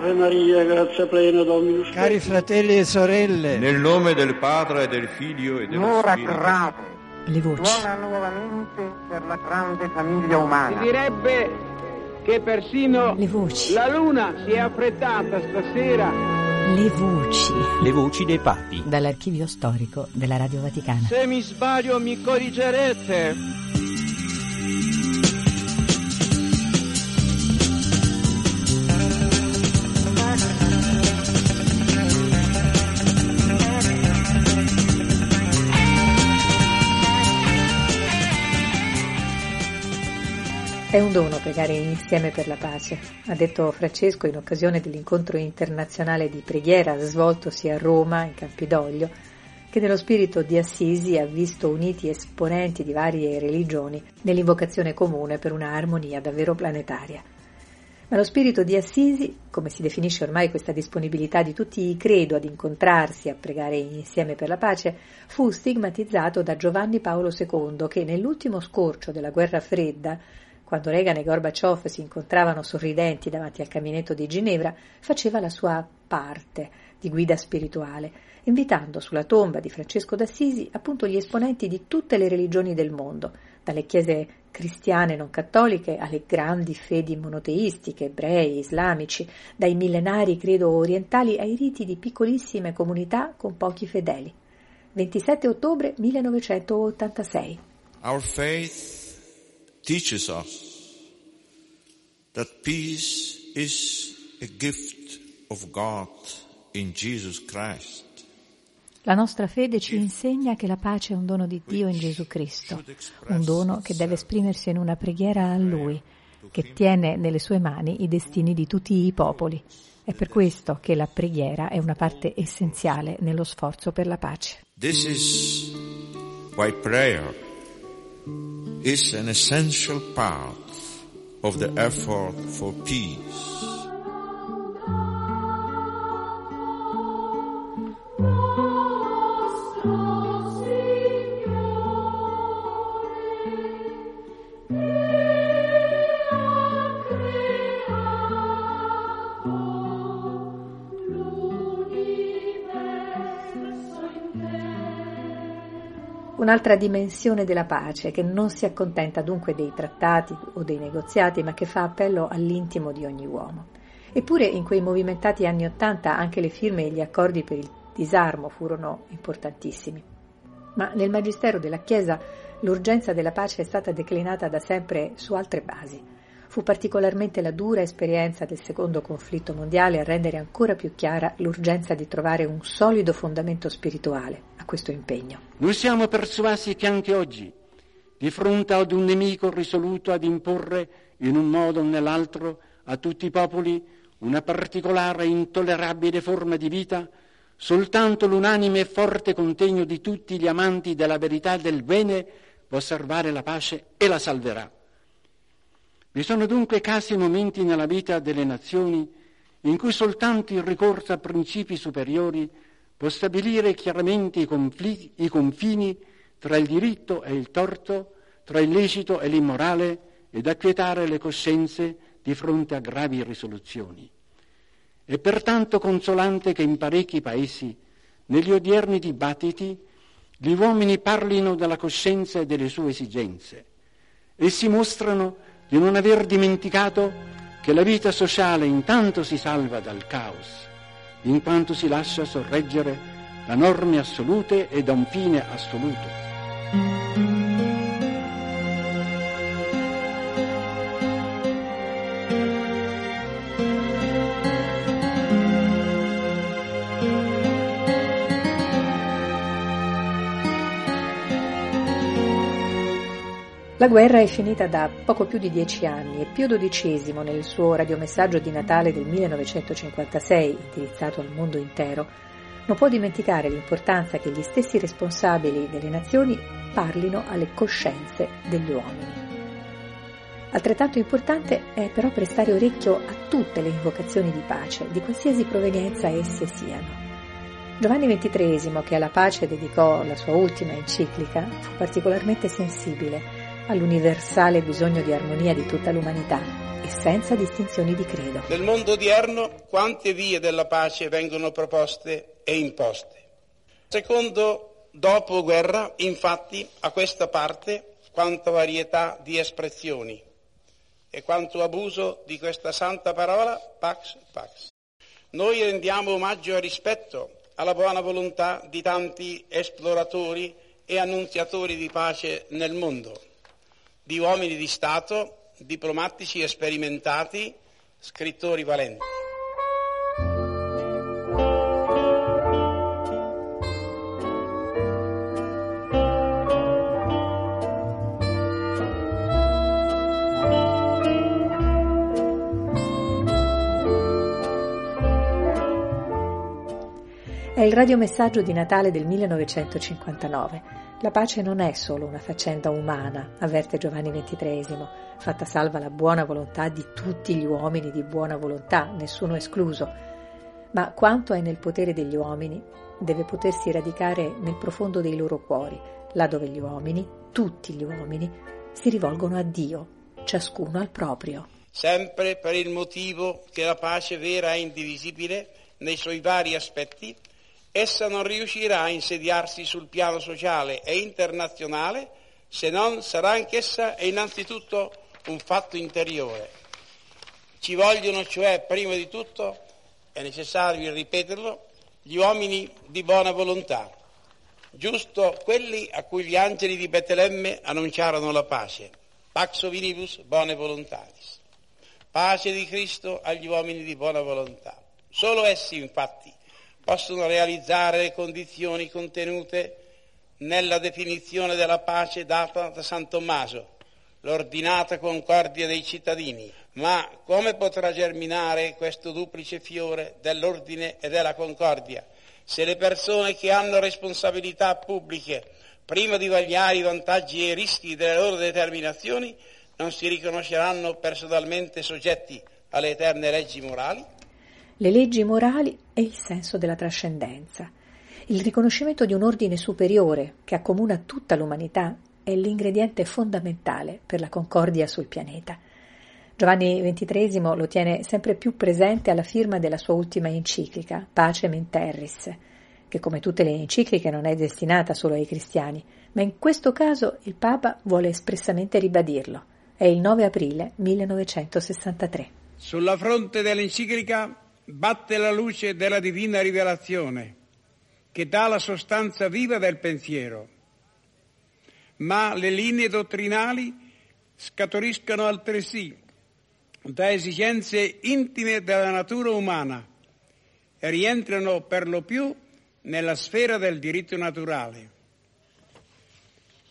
Ave Maria, grazia plena, Dominus Cari fratelli e sorelle, Nel nome del Padre e del Figlio e dello L'ora Spirito. grave Le voci. suona nuovamente per la grande famiglia Si umana. direbbe che persino Le voci. la luna si è affrettata stasera. Le voci. Le voci dei papi. Dall'archivio storico della Radio Vaticana. Se mi sbaglio mi corrigerete. È un dono pregare insieme per la pace, ha detto Francesco in occasione dell'incontro internazionale di preghiera svoltosi a Roma, in Campidoglio, che nello spirito di Assisi ha visto uniti esponenti di varie religioni nell'invocazione comune per una armonia davvero planetaria. Ma lo spirito di Assisi, come si definisce ormai questa disponibilità di tutti i credo ad incontrarsi, a pregare insieme per la pace, fu stigmatizzato da Giovanni Paolo II che nell'ultimo scorcio della guerra fredda quando Reagan e Gorbaciov si incontravano sorridenti davanti al caminetto di Ginevra, faceva la sua parte di guida spirituale, invitando sulla tomba di Francesco d'Assisi appunto gli esponenti di tutte le religioni del mondo, dalle chiese cristiane non cattoliche alle grandi fedi monoteistiche, ebrei, islamici, dai millenari credo orientali ai riti di piccolissime comunità con pochi fedeli. 27 ottobre 1986. Our faith teaches us that peace is a gift of God in Jesus Christ. La nostra fede ci insegna che la pace è un dono di Dio in Gesù Cristo, un dono che deve esprimersi in una preghiera a Lui, che tiene nelle sue mani i destini di tutti i popoli. È per questo che la preghiera è una parte essenziale nello sforzo per la pace. This is why prayer is an essential part of the effort for peace. Un'altra dimensione della pace che non si accontenta dunque dei trattati o dei negoziati, ma che fa appello all'intimo di ogni uomo. Eppure in quei movimentati anni Ottanta anche le firme e gli accordi per il disarmo furono importantissimi. Ma nel magistero della Chiesa l'urgenza della pace è stata declinata da sempre su altre basi. Fu particolarmente la dura esperienza del secondo conflitto mondiale a rendere ancora più chiara l'urgenza di trovare un solido fondamento spirituale a questo impegno. Noi siamo persuasi che anche oggi, di fronte ad un nemico risoluto ad imporre in un modo o nell'altro a tutti i popoli una particolare e intollerabile forma di vita, soltanto l'unanime e forte contegno di tutti gli amanti della verità e del bene può salvare la pace e la salverà. Vi sono dunque casi e momenti nella vita delle nazioni in cui soltanto il ricorso a principi superiori può stabilire chiaramente i, conflitti, i confini tra il diritto e il torto, tra il lecito e l'immorale ed acquietare le coscienze di fronte a gravi risoluzioni. È pertanto consolante che in parecchi paesi, negli odierni dibattiti, gli uomini parlino della coscienza e delle sue esigenze. Essi mostrano di non aver dimenticato che la vita sociale intanto si salva dal caos, in quanto si lascia sorreggere da norme assolute e da un fine assoluto. La guerra è finita da poco più di dieci anni e Pio XII, nel suo radiomessaggio di Natale del 1956, indirizzato al mondo intero, non può dimenticare l'importanza che gli stessi responsabili delle nazioni parlino alle coscienze degli uomini. Altrettanto importante è però prestare orecchio a tutte le invocazioni di pace, di qualsiasi provenienza esse siano. Giovanni XXIII, che alla pace dedicò la sua ultima enciclica, fu particolarmente sensibile all'universale bisogno di armonia di tutta l'umanità e senza distinzioni di credo. Nel mondo odierno quante vie della pace vengono proposte e imposte. Secondo dopoguerra, infatti, a questa parte quanta varietà di espressioni e quanto abuso di questa santa parola, pax, pax. Noi rendiamo omaggio e rispetto alla buona volontà di tanti esploratori e annunziatori di pace nel mondo, di uomini di Stato, diplomatici sperimentati, scrittori valenti. È il radiomessaggio di Natale del 1959. La pace non è solo una faccenda umana, avverte Giovanni XXIII, fatta salva la buona volontà di tutti gli uomini di buona volontà, nessuno escluso, ma quanto è nel potere degli uomini deve potersi radicare nel profondo dei loro cuori, là dove gli uomini, tutti gli uomini, si rivolgono a Dio, ciascuno al proprio. Sempre per il motivo che la pace vera è indivisibile nei suoi vari aspetti, essa non riuscirà a insediarsi sul piano sociale e internazionale se non sarà anch'essa e innanzitutto un fatto interiore. Ci vogliono cioè, prima di tutto, è necessario ripeterlo, gli uomini di buona volontà, giusto quelli a cui gli angeli di Betlemme annunciarono la pace, pax ovinibus bone voluntatis, pace di Cristo agli uomini di buona volontà. Solo essi, infatti, possono realizzare le condizioni contenute nella definizione della pace data da San Tommaso, l'ordinata concordia dei cittadini. Ma come potrà germinare questo duplice fiore dell'ordine e della concordia se le persone che hanno responsabilità pubbliche, prima di vagliare i vantaggi e i rischi delle loro determinazioni, non si riconosceranno personalmente soggetti alle eterne leggi morali? Le leggi morali e il senso della trascendenza. Il riconoscimento di un ordine superiore che accomuna tutta l'umanità è l'ingrediente fondamentale per la concordia sul pianeta. Giovanni XXIII lo tiene sempre più presente alla firma della sua ultima enciclica, Pacem in Terris, che come tutte le encicliche non è destinata solo ai cristiani, ma in questo caso il Papa vuole espressamente ribadirlo. È il 9 aprile 1963. Sulla fronte dell'enciclica batte la luce della divina rivelazione che dà la sostanza viva del pensiero, ma le linee dottrinali scaturiscono altresì da esigenze intime della natura umana e rientrano per lo più nella sfera del diritto naturale.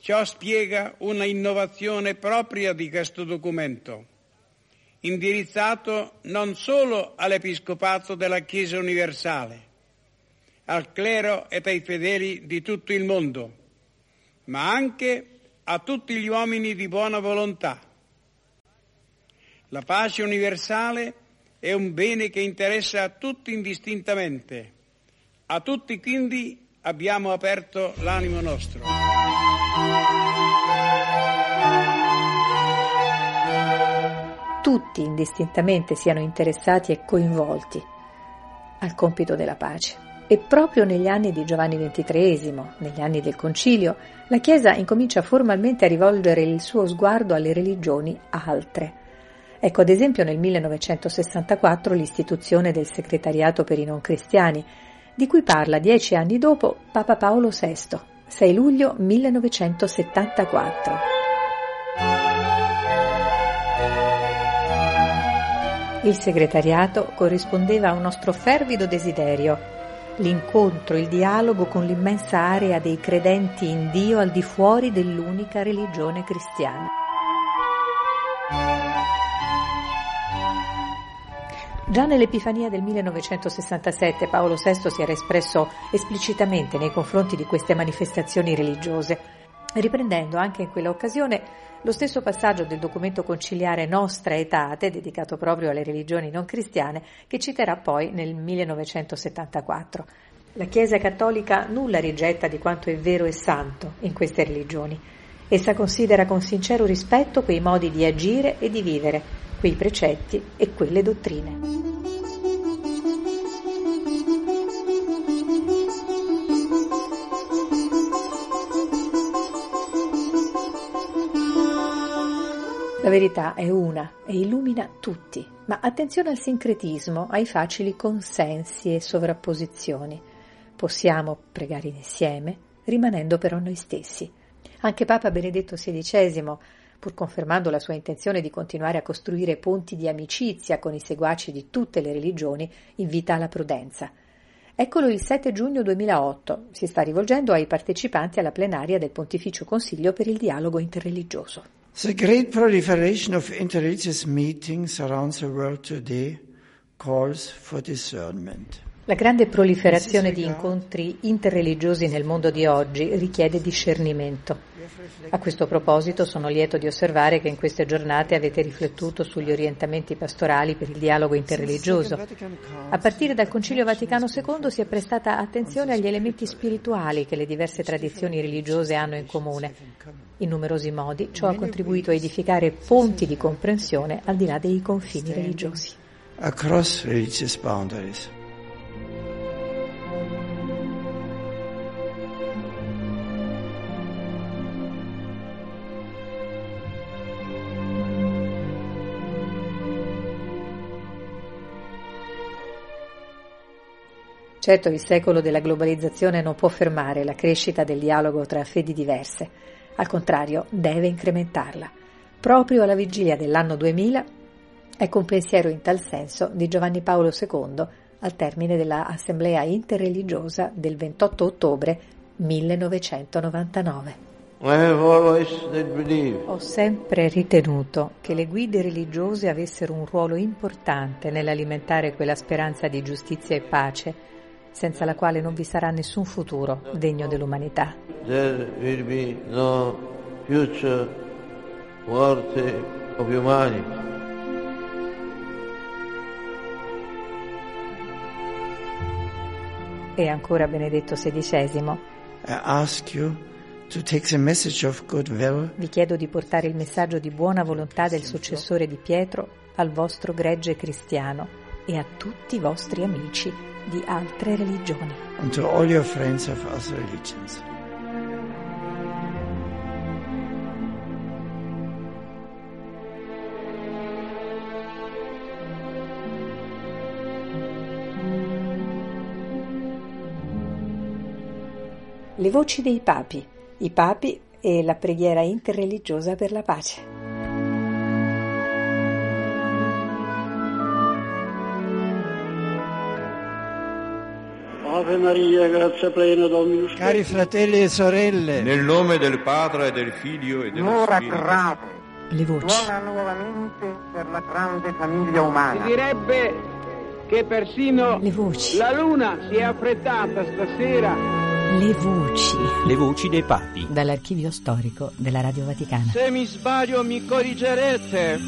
Ciò spiega una innovazione propria di questo documento indirizzato non solo all'Episcopato della Chiesa universale, al clero ed ai fedeli di tutto il mondo, ma anche a tutti gli uomini di buona volontà. La pace universale è un bene che interessa a tutti indistintamente. A tutti quindi abbiamo aperto l'animo nostro. Tutti indistintamente siano interessati e coinvolti al compito della pace. E proprio negli anni di Giovanni XXIII, negli anni del Concilio, la Chiesa incomincia formalmente a rivolgere il suo sguardo alle religioni altre. Ecco ad esempio nel 1964 l'istituzione del Segretariato per i non cristiani, di cui parla dieci anni dopo Papa Paolo VI, 6 luglio 1974. Il segretariato corrispondeva a un nostro fervido desiderio, l'incontro, il dialogo con l'immensa area dei credenti in Dio al di fuori dell'unica religione cristiana. Già nell'Epifania del 1967 Paolo VI si era espresso esplicitamente nei confronti di queste manifestazioni religiose, riprendendo anche in quella occasione lo stesso passaggio del documento conciliare Nostra Etate, dedicato proprio alle religioni non cristiane, che citerà poi nel 1974. La Chiesa cattolica nulla rigetta di quanto è vero e santo in queste religioni. Essa considera con sincero rispetto quei modi di agire e di vivere, quei precetti e quelle dottrine. La verità è una e illumina tutti, ma attenzione al sincretismo, ai facili consensi e sovrapposizioni. Possiamo pregare insieme, rimanendo però noi stessi. Anche Papa Benedetto XVI, pur confermando la sua intenzione di continuare a costruire ponti di amicizia con i seguaci di tutte le religioni, invita alla prudenza. Eccolo il 7 giugno 2008, si sta rivolgendo ai partecipanti alla plenaria del Pontificio Consiglio per il dialogo interreligioso. The great proliferation of interreligious meetings around the world today calls for discernment. La grande proliferazione di incontri interreligiosi nel mondo di oggi richiede discernimento. A questo proposito sono lieto di osservare che in queste giornate avete riflettuto sugli orientamenti pastorali per il dialogo interreligioso. A partire dal Concilio Vaticano II si è prestata attenzione agli elementi spirituali che le diverse tradizioni religiose hanno in comune. In numerosi modi ciò ha contribuito a edificare ponti di comprensione al di là dei confini religiosi. Across religious boundaries. Certo, il secolo della globalizzazione non può fermare la crescita del dialogo tra fedi diverse, al contrario deve incrementarla. Proprio alla vigilia dell'anno 2000 ecco un pensiero in tal senso di Giovanni Paolo II al termine dell'Assemblea interreligiosa del 28 ottobre 1999. Ho sempre ritenuto che le guide religiose avessero un ruolo importante nell'alimentare quella speranza di giustizia e pace senza la quale non vi sarà nessun futuro degno dell'umanità. There will be no future worthy of humanity. E ancora Benedetto XVI. I ask you to take the message of goodwill. Vi chiedo di portare il messaggio di buona volontà del successore di Pietro al vostro gregge cristiano e a tutti i vostri amici di altre religioni. And to all your friends of other religions. Le voci dei papi, i papi e la preghiera interreligiosa per la pace. Ave Maria, grazia plena, Dominus. Cari fratelli e sorelle, Nel nome del Padre, del Figlio e dello L'ora Spirito. grave Le voci. suona nuovamente per la grande famiglia Si umana. direbbe che persino Le voci. la luna si è affrettata stasera. Le voci. Le voci dei papi. Dall'archivio storico della Radio Vaticana. Se mi sbaglio mi corrigerete.